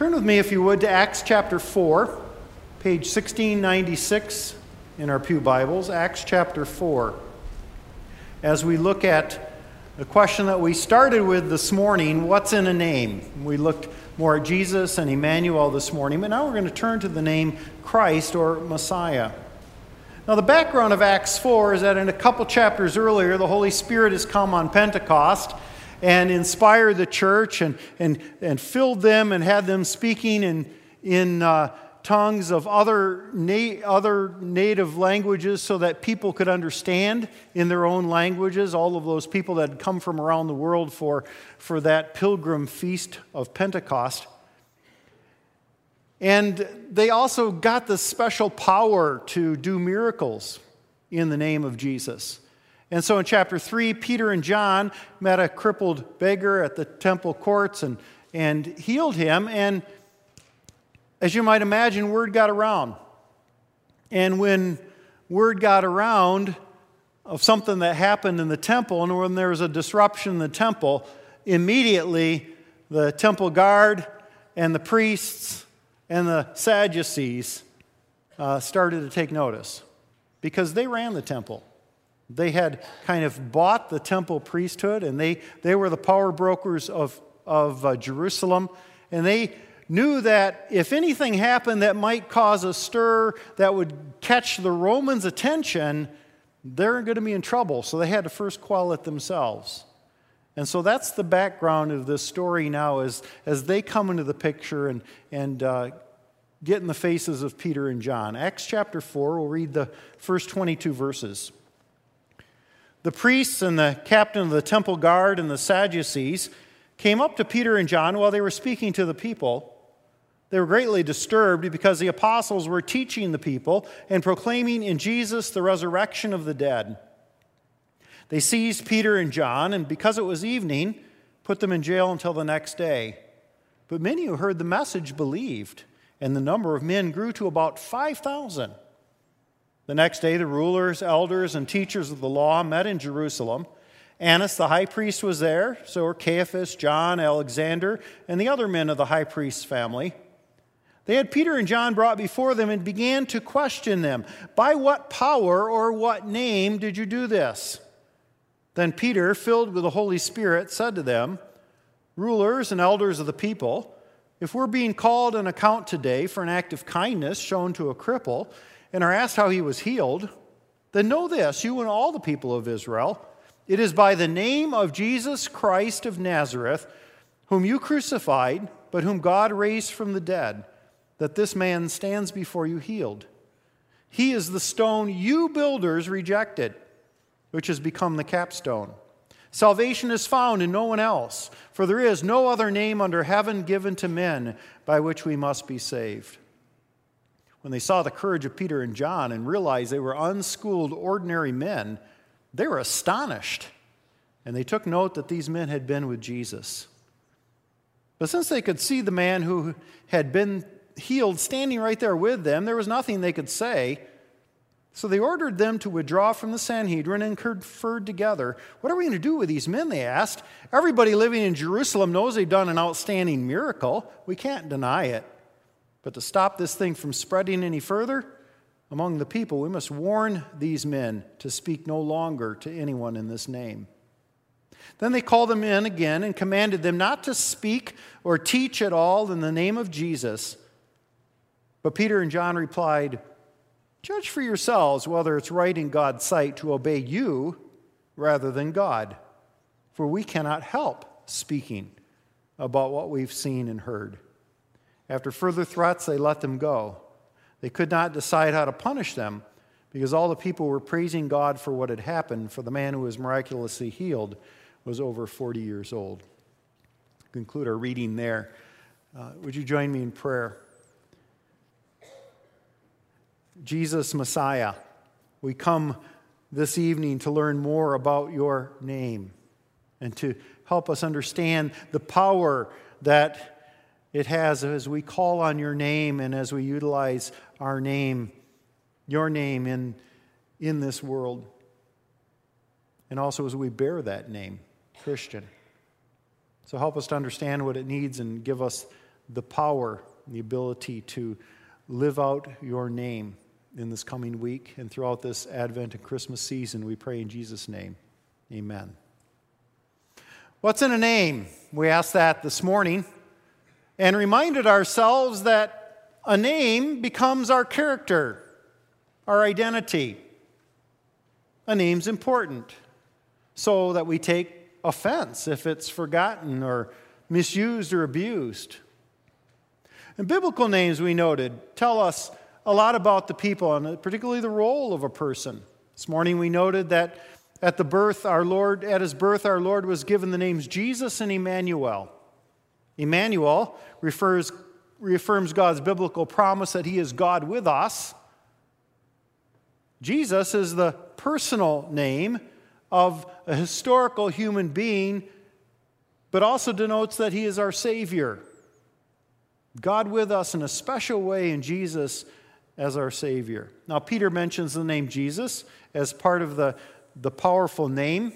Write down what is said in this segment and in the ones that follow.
Turn with me, if you would, to Acts chapter 4, page 1696 in our Pew Bibles. Acts chapter 4. As we look at the question that we started with this morning what's in a name? We looked more at Jesus and Emmanuel this morning, but now we're going to turn to the name Christ or Messiah. Now, the background of Acts 4 is that in a couple chapters earlier, the Holy Spirit has come on Pentecost and inspired the church and, and, and filled them and had them speaking in, in uh, tongues of other, na- other native languages so that people could understand in their own languages, all of those people that had come from around the world for, for that pilgrim feast of Pentecost. And they also got the special power to do miracles in the name of Jesus. And so in chapter 3, Peter and John met a crippled beggar at the temple courts and, and healed him. And as you might imagine, word got around. And when word got around of something that happened in the temple, and when there was a disruption in the temple, immediately the temple guard and the priests and the Sadducees uh, started to take notice because they ran the temple. They had kind of bought the temple priesthood, and they, they were the power brokers of, of uh, Jerusalem. And they knew that if anything happened that might cause a stir that would catch the Romans' attention, they're going to be in trouble. So they had to first quell it themselves. And so that's the background of this story now as, as they come into the picture and, and uh, get in the faces of Peter and John. Acts chapter 4, we'll read the first 22 verses. The priests and the captain of the temple guard and the Sadducees came up to Peter and John while they were speaking to the people. They were greatly disturbed because the apostles were teaching the people and proclaiming in Jesus the resurrection of the dead. They seized Peter and John, and because it was evening, put them in jail until the next day. But many who heard the message believed, and the number of men grew to about 5,000. The next day, the rulers, elders, and teachers of the law met in Jerusalem. Annas the high priest was there, so were Caiaphas, John, Alexander, and the other men of the high priest's family. They had Peter and John brought before them and began to question them By what power or what name did you do this? Then Peter, filled with the Holy Spirit, said to them, Rulers and elders of the people, if we're being called an account today for an act of kindness shown to a cripple, and are asked how he was healed, then know this, you and all the people of Israel, it is by the name of Jesus Christ of Nazareth, whom you crucified, but whom God raised from the dead, that this man stands before you healed. He is the stone you builders rejected, which has become the capstone. Salvation is found in no one else, for there is no other name under heaven given to men by which we must be saved when they saw the courage of Peter and John and realized they were unschooled, ordinary men, they were astonished. And they took note that these men had been with Jesus. But since they could see the man who had been healed standing right there with them, there was nothing they could say. So they ordered them to withdraw from the Sanhedrin and conferred together. What are we going to do with these men? They asked. Everybody living in Jerusalem knows they've done an outstanding miracle. We can't deny it. But to stop this thing from spreading any further among the people, we must warn these men to speak no longer to anyone in this name. Then they called them in again and commanded them not to speak or teach at all in the name of Jesus. But Peter and John replied, Judge for yourselves whether it's right in God's sight to obey you rather than God, for we cannot help speaking about what we've seen and heard. After further threats, they let them go. They could not decide how to punish them because all the people were praising God for what had happened, for the man who was miraculously healed was over 40 years old. Conclude our reading there. Uh, would you join me in prayer? Jesus, Messiah, we come this evening to learn more about your name and to help us understand the power that it has as we call on your name and as we utilize our name, your name in, in this world. And also as we bear that name, Christian. So help us to understand what it needs and give us the power, the ability to live out your name in this coming week and throughout this Advent and Christmas season. We pray in Jesus' name. Amen. What's in a name? We asked that this morning and reminded ourselves that a name becomes our character, our identity. A name's important so that we take offense if it's forgotten or misused or abused. And biblical names, we noted, tell us a lot about the people and particularly the role of a person. This morning we noted that at the birth, our Lord, at his birth, our Lord was given the names Jesus and Emmanuel. Emmanuel refers, reaffirms God's biblical promise that he is God with us. Jesus is the personal name of a historical human being, but also denotes that he is our Savior. God with us in a special way in Jesus as our Savior. Now, Peter mentions the name Jesus as part of the, the powerful name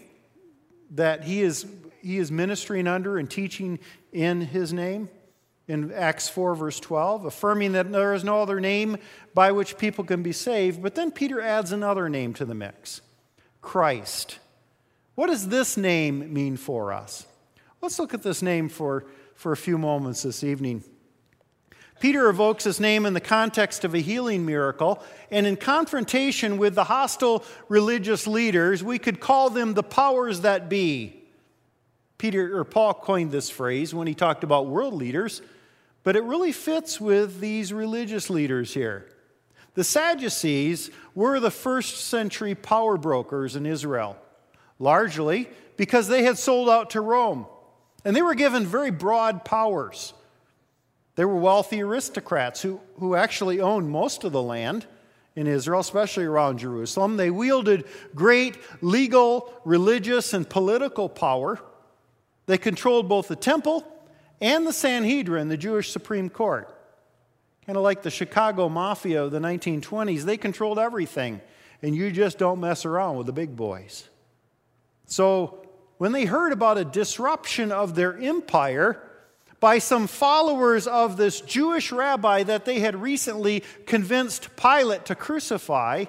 that he is, he is ministering under and teaching in his name in Acts 4, verse 12, affirming that there is no other name by which people can be saved. But then Peter adds another name to the mix Christ. What does this name mean for us? Let's look at this name for, for a few moments this evening. Peter evokes his name in the context of a healing miracle, and in confrontation with the hostile religious leaders, we could call them the powers that be. Peter or Paul coined this phrase when he talked about world leaders, but it really fits with these religious leaders here. The Sadducees were the first century power brokers in Israel, largely because they had sold out to Rome, and they were given very broad powers. They were wealthy aristocrats who, who actually owned most of the land in Israel, especially around Jerusalem. They wielded great legal, religious, and political power. They controlled both the temple and the Sanhedrin, the Jewish Supreme Court. Kind of like the Chicago Mafia of the 1920s, they controlled everything, and you just don't mess around with the big boys. So, when they heard about a disruption of their empire, by some followers of this Jewish rabbi that they had recently convinced Pilate to crucify,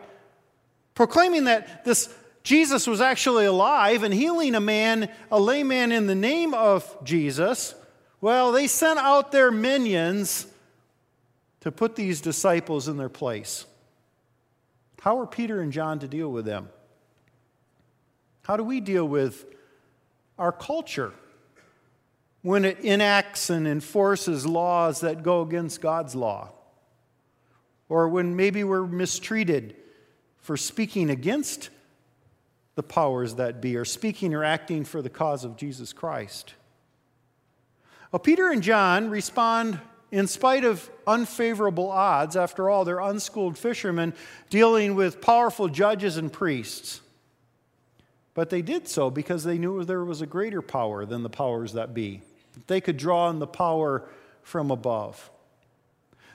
proclaiming that this Jesus was actually alive and healing a man, a layman in the name of Jesus. Well, they sent out their minions to put these disciples in their place. How are Peter and John to deal with them? How do we deal with our culture? when it enacts and enforces laws that go against God's law, or when maybe we're mistreated for speaking against the powers that be, are speaking or acting for the cause of Jesus Christ. Well, Peter and John respond in spite of unfavorable odds. After all, they're unschooled fishermen dealing with powerful judges and priests. But they did so because they knew there was a greater power than the powers that be. They could draw on the power from above.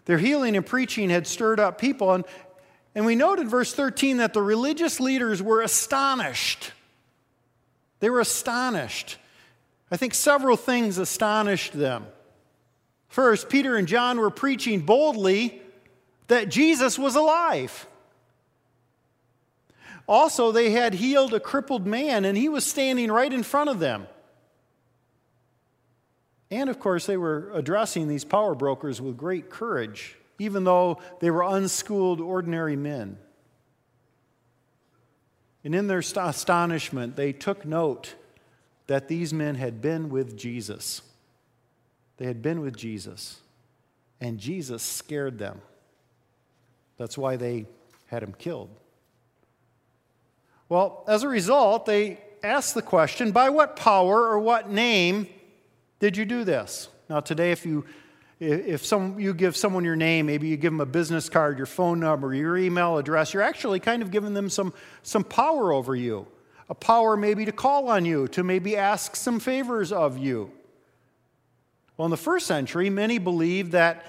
Their healing and preaching had stirred up people, and, and we note in verse 13 that the religious leaders were astonished. They were astonished. I think several things astonished them. First, Peter and John were preaching boldly that Jesus was alive. Also, they had healed a crippled man, and he was standing right in front of them. And of course, they were addressing these power brokers with great courage, even though they were unschooled, ordinary men. And in their astonishment, they took note that these men had been with Jesus. They had been with Jesus, and Jesus scared them. That's why they had him killed. Well, as a result, they asked the question by what power or what name did you do this? Now, today, if you if some, you give someone your name, maybe you give them a business card, your phone number, your email address, you're actually kind of giving them some, some power over you. A power maybe to call on you, to maybe ask some favors of you. Well, in the first century, many believed that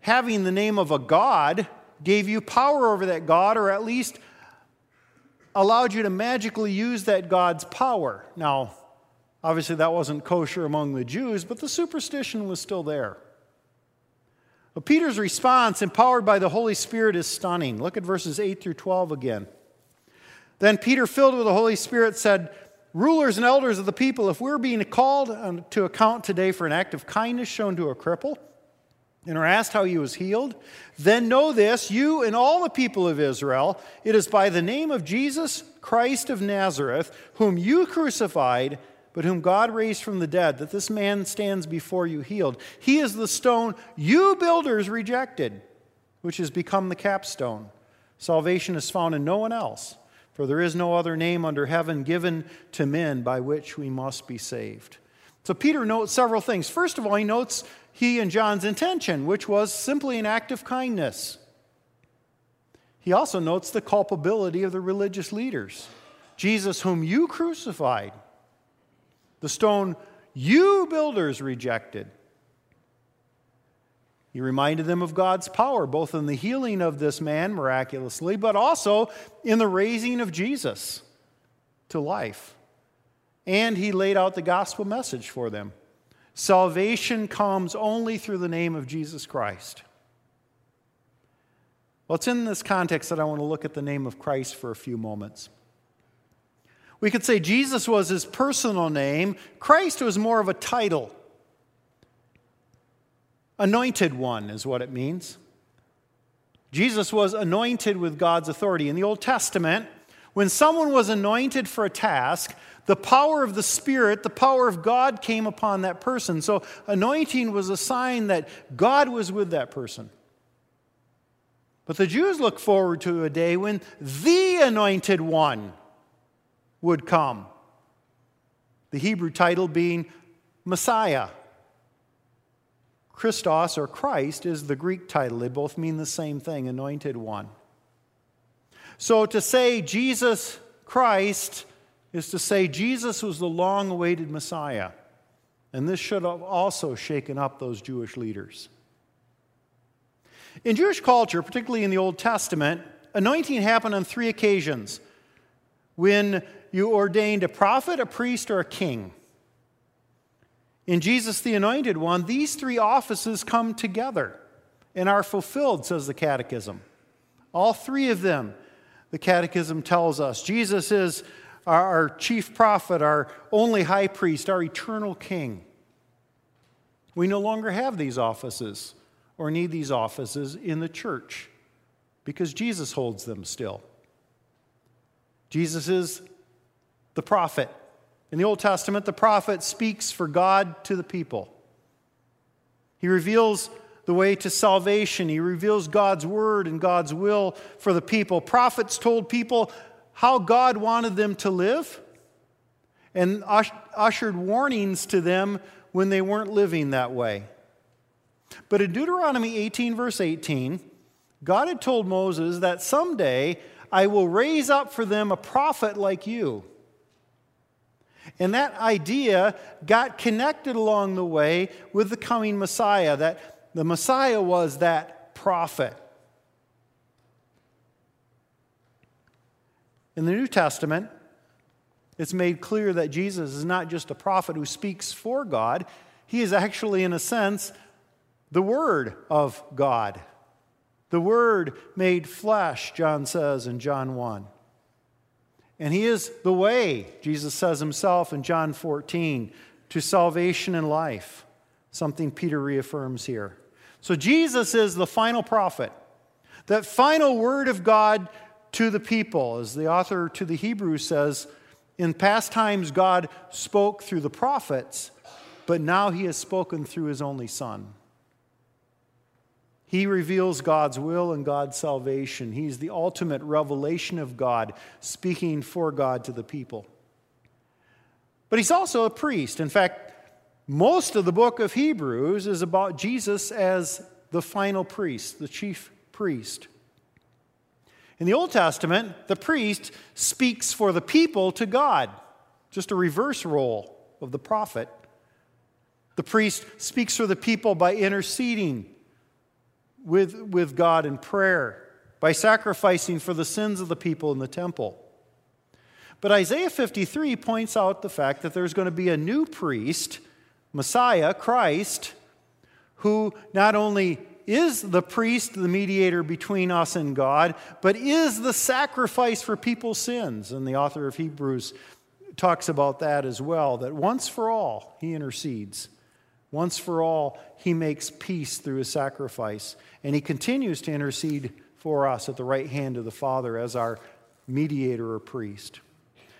having the name of a god gave you power over that god, or at least allowed you to magically use that god's power. Now, Obviously, that wasn't kosher among the Jews, but the superstition was still there. But Peter's response, empowered by the Holy Spirit, is stunning. Look at verses 8 through 12 again. Then Peter, filled with the Holy Spirit, said, Rulers and elders of the people, if we're being called to account today for an act of kindness shown to a cripple, and are asked how he was healed, then know this, you and all the people of Israel, it is by the name of Jesus Christ of Nazareth, whom you crucified, but whom God raised from the dead, that this man stands before you healed. He is the stone you builders rejected, which has become the capstone. Salvation is found in no one else, for there is no other name under heaven given to men by which we must be saved. So Peter notes several things. First of all, he notes he and John's intention, which was simply an act of kindness. He also notes the culpability of the religious leaders. Jesus, whom you crucified, the stone you builders rejected. He reminded them of God's power, both in the healing of this man miraculously, but also in the raising of Jesus to life. And he laid out the gospel message for them. Salvation comes only through the name of Jesus Christ. Well, it's in this context that I want to look at the name of Christ for a few moments. We could say Jesus was his personal name, Christ was more of a title. Anointed one is what it means. Jesus was anointed with God's authority. In the Old Testament, when someone was anointed for a task, the power of the Spirit, the power of God came upon that person. So, anointing was a sign that God was with that person. But the Jews look forward to a day when the anointed one would come. The Hebrew title being Messiah. Christos or Christ is the Greek title. They both mean the same thing, anointed one. So to say Jesus Christ is to say Jesus was the long awaited Messiah. And this should have also shaken up those Jewish leaders. In Jewish culture, particularly in the Old Testament, anointing happened on three occasions when you ordained a prophet, a priest, or a king. In Jesus the Anointed One, these three offices come together and are fulfilled, says the Catechism. All three of them, the Catechism tells us. Jesus is our, chief prophet, our only high priest, our eternal king. We no longer have these offices or need these offices in the church because Jesus holds them still. Jesus is the prophet. In the Old Testament, the prophet speaks for God to the people. He reveals the way to salvation, he reveals God's word and God's will for the people. Prophets told people how God wanted them to live and ushered warnings to them when they weren't living that way. But in Deuteronomy 18, verse 18, God had told Moses that someday I will raise up for them a prophet like you. And that idea got connected along the way with the coming Messiah, that the Messiah was that prophet. In the New Testament, it's made clear that Jesus is not just a prophet who speaks for God, he is actually, in a sense, the Word of God. The Word made flesh, John says in John 1. And He is the way, Jesus says Himself in John 14, to salvation and life, something Peter reaffirms here. So Jesus is the final prophet, that final word of God to the people. As the author to the Hebrews says, in past times God spoke through the prophets, but now He has spoken through His only Son. He reveals God's will and God's salvation. He's the ultimate revelation of God, speaking for God to the people. But he's also a priest. In fact, most of the book of Hebrews is about Jesus as the final priest, the chief priest. In the Old Testament, the priest speaks for the people to God, just a reverse role of the prophet. The priest speaks for the people by interceding with, with God in prayer by sacrificing for the sins of the people in the temple. But Isaiah 53 points out the fact that there's going to be a new priest, Messiah, Christ, who not only is the priest, the mediator between us and God, but is the sacrifice for people's sins. And the author of Hebrews talks about that as well, that once for all, he intercedes. Once for all, he makes peace through his sacrifice. And he continues to intercede for us at the right hand of the Father as our mediator or priest.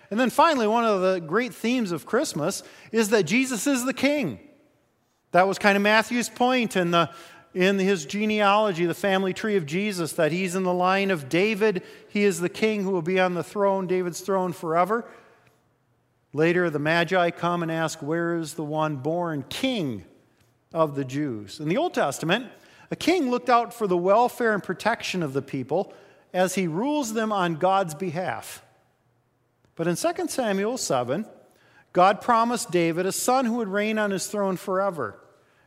And then finally, one of the great themes of Christmas is that Jesus is the king. That was kind of Matthew's point in, the, in his genealogy, the family tree of Jesus, that he's in the line of David. He is the king who will be on the throne, David's throne forever. Later, the Magi come and ask, Where is the one born king of the Jews? In the Old Testament, a king looked out for the welfare and protection of the people as he rules them on God's behalf. But in 2 Samuel 7, God promised David a son who would reign on his throne forever.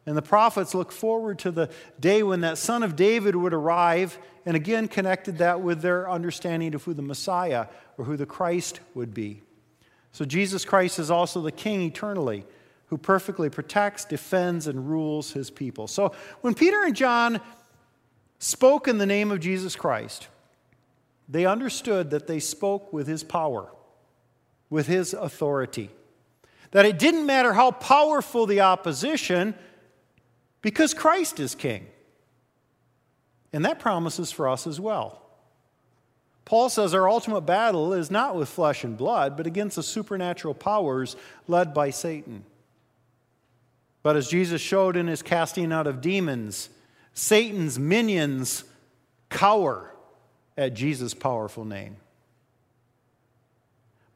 And the prophets looked forward to the day when that son of David would arrive and again connected that with their understanding of who the Messiah or who the Christ would be. So Jesus Christ is also the king eternally who perfectly protects, defends, and rules his people. So when Peter and John spoke in the name of Jesus Christ, they understood that they spoke with his power with his authority. That it didn't matter how powerful the opposition, because Christ is king. And that promises for us as well. Paul says our ultimate battle is not with flesh and blood, but against the supernatural powers led by Satan. But as Jesus showed in his casting out of demons, Satan's minions cower at Jesus' powerful name.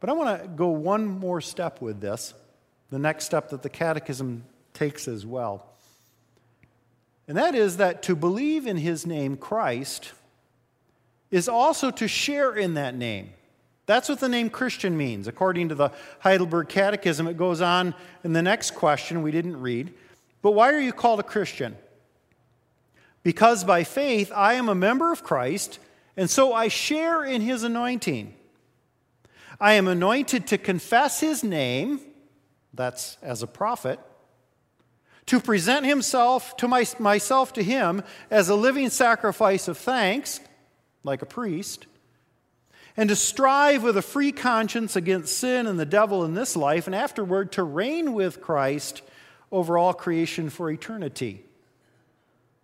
But I want to go one more step with this, the next step that the Catechism takes as well. And that is that to believe in his name, Christ, is also to share in that name. That's what the name Christian means. According to the Heidelberg Catechism, it goes on in the next question we didn't read. But why are you called a Christian? Because by faith I am a member of Christ, and so I share in his anointing. I am anointed to confess his name, that's as a prophet, to present himself to my, myself to him as a living sacrifice of thanks, like a priest, and to strive with a free conscience against sin and the devil in this life, and afterward to reign with Christ over all creation for eternity,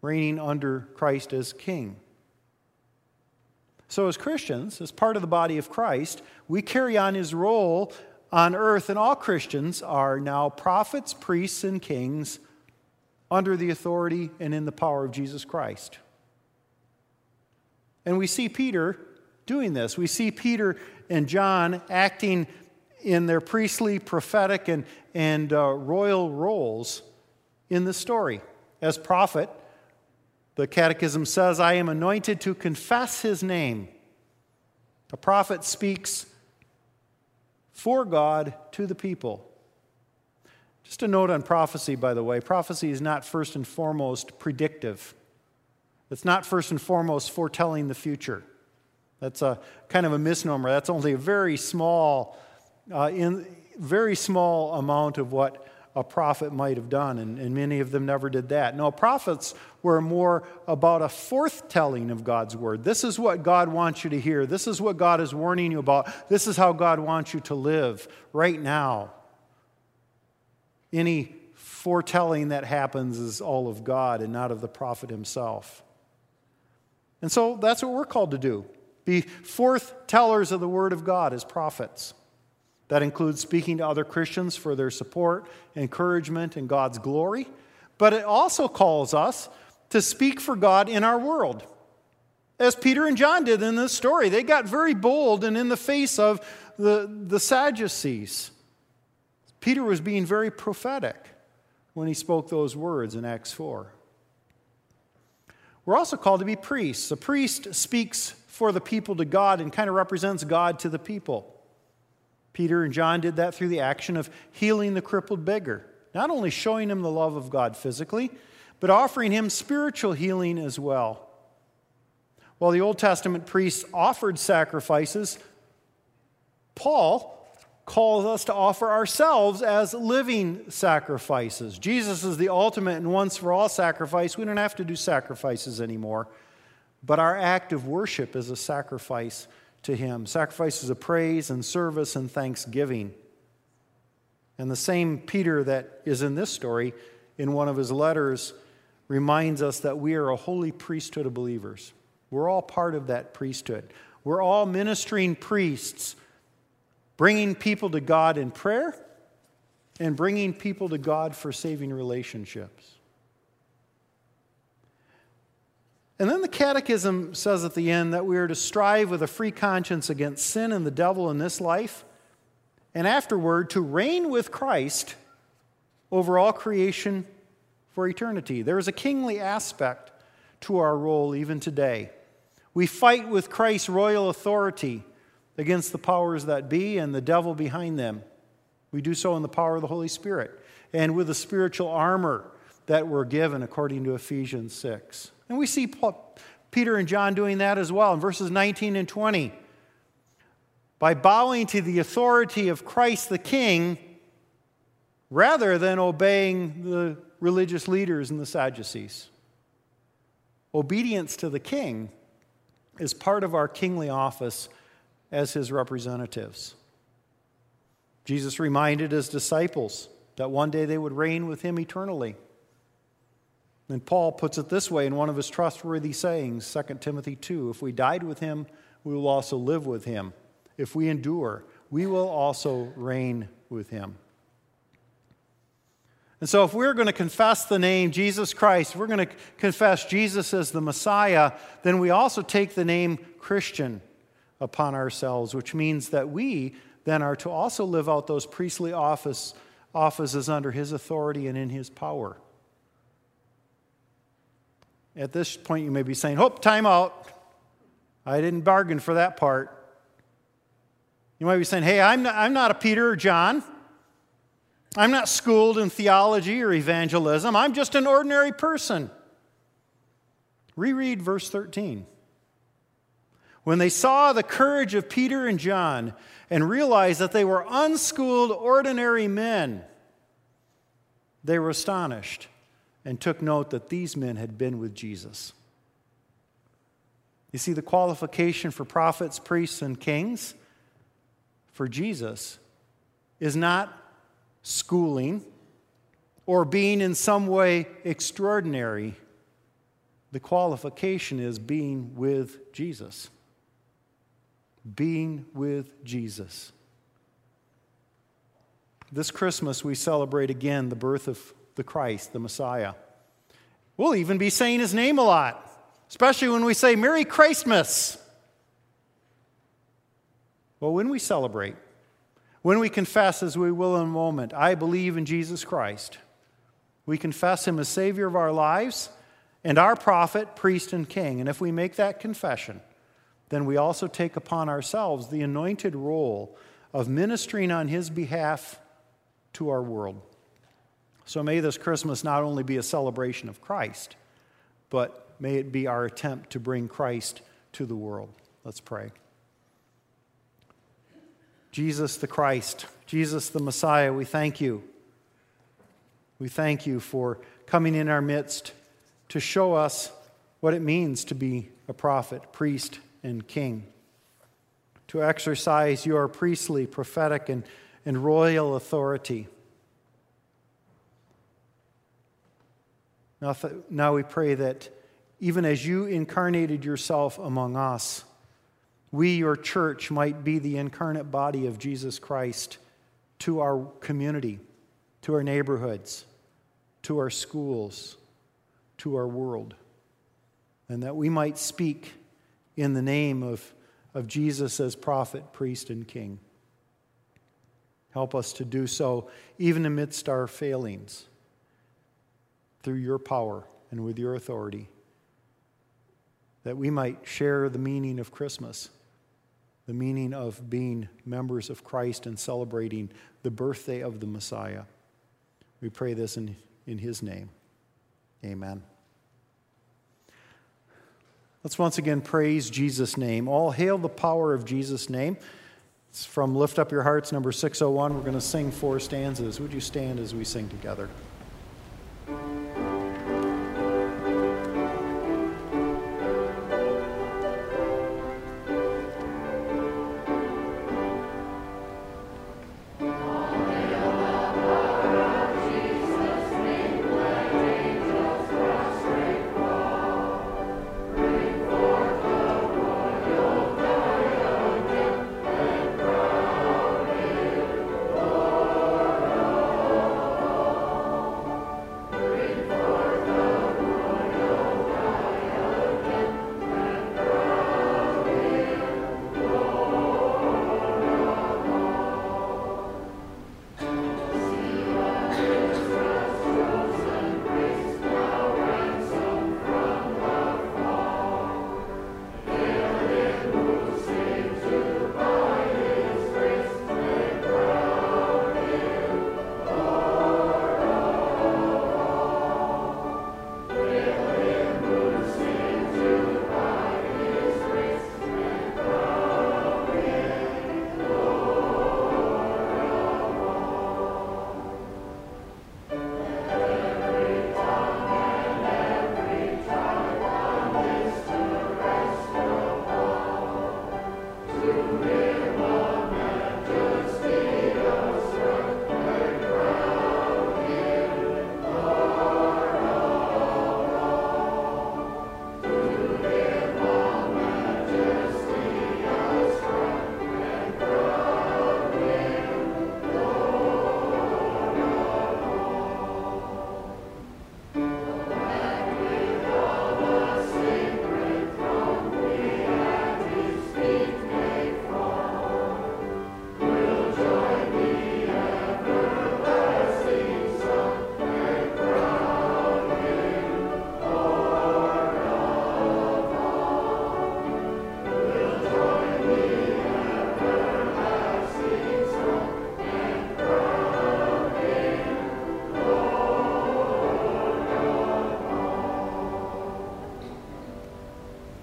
reigning under Christ as king. So, as Christians, as part of the body of Christ, we carry on his role on earth, and all Christians are now prophets, priests, and kings under the authority and in the power of Jesus Christ. And we see Peter doing this. We see Peter and John acting in their priestly, prophetic, and, and uh, royal roles in the story. As prophet, the Catechism says, I am anointed to confess his name. A prophet speaks for God to the people. Just a note on prophecy, by the way prophecy is not first and foremost predictive, it's not first and foremost foretelling the future. That's a kind of a misnomer. That's only a very small, uh, in, very small amount of what a prophet might have done, and, and many of them never did that. No, prophets were more about a forthtelling of God's word. This is what God wants you to hear. This is what God is warning you about. This is how God wants you to live right now. Any foretelling that happens is all of God and not of the prophet himself. And so that's what we're called to do be forthtellers of the word of God as prophets. That includes speaking to other Christians for their support, encouragement, and God's glory. But it also calls us to speak for God in our world. As Peter and John did in this story, they got very bold and in the face of the, the Sadducees. Peter was being very prophetic when he spoke those words in Acts 4. We're also called to be priests. A priest speaks for the people to God and kind of represents God to the people. Peter and John did that through the action of healing the crippled beggar, not only showing him the love of God physically, but offering him spiritual healing as well. While the Old Testament priests offered sacrifices, Paul calls us to offer ourselves as living sacrifices. Jesus is the ultimate and once for all sacrifice. We don't have to do sacrifices anymore. But our act of worship is a sacrifice to Him sacrifices of praise and service and thanksgiving. And the same Peter that is in this story, in one of his letters, reminds us that we are a holy priesthood of believers. We're all part of that priesthood. We're all ministering priests, bringing people to God in prayer and bringing people to God for saving relationships. And then the Catechism says at the end that we are to strive with a free conscience against sin and the devil in this life, and afterward to reign with Christ over all creation for eternity. There is a kingly aspect to our role even today. We fight with Christ's royal authority against the powers that be and the devil behind them. We do so in the power of the Holy Spirit and with the spiritual armor that we're given according to Ephesians 6. And we see Paul, Peter and John doing that as well in verses 19 and 20. By bowing to the authority of Christ the King rather than obeying the religious leaders and the Sadducees. Obedience to the King is part of our kingly office as his representatives. Jesus reminded his disciples that one day they would reign with him eternally. And Paul puts it this way in one of his trustworthy sayings, 2 Timothy 2 If we died with him, we will also live with him. If we endure, we will also reign with him. And so, if we're going to confess the name Jesus Christ, we're going to confess Jesus as the Messiah, then we also take the name Christian upon ourselves, which means that we then are to also live out those priestly office, offices under his authority and in his power. At this point, you may be saying, Hope, time out. I didn't bargain for that part. You might be saying, Hey, I'm not, I'm not a Peter or John. I'm not schooled in theology or evangelism. I'm just an ordinary person. Reread verse 13. When they saw the courage of Peter and John and realized that they were unschooled, ordinary men, they were astonished and took note that these men had been with Jesus. You see, the qualification for prophets, priests, and kings for Jesus is not schooling or being in some way extraordinary. The qualification is being with Jesus. Being with Jesus. This Christmas, we celebrate again the birth of the Christ, the Messiah. We'll even be saying his name a lot, especially when we say Merry Christmas. Well, when we celebrate, when we confess, as we will in a moment, I believe in Jesus Christ, we confess him as Savior of our lives and our prophet, priest, and king. And if we make that confession, then we also take upon ourselves the anointed role of ministering on his behalf to our world. So may this Christmas not only be a celebration of Christ, but may it be our attempt to bring Christ to the world. Let's pray. Jesus the Christ, Jesus the Messiah, we thank you. We thank you for coming in our midst to show us what it means to be a prophet, priest, and king, to exercise your priestly, prophetic, and, and royal authority. Now, th- now we pray that even as you incarnated yourself among us, we, your church, might be the incarnate body of Jesus Christ to our community, to our neighborhoods, to our schools, to our world. And that we might speak in the name of, of Jesus as prophet, priest, and king. Help us to do so even amidst our failings through your power and with your authority, that we might share the meaning of Christmas, the meaning of being members of Christ and celebrating the birthday of the Messiah. We pray this in, in his name. Amen. Let's once again praise Jesus' name. All hail the power of Jesus' name. It's from Lift Up Your Hearts, number 601. We're going to sing four stanzas. Would you stand as we sing together?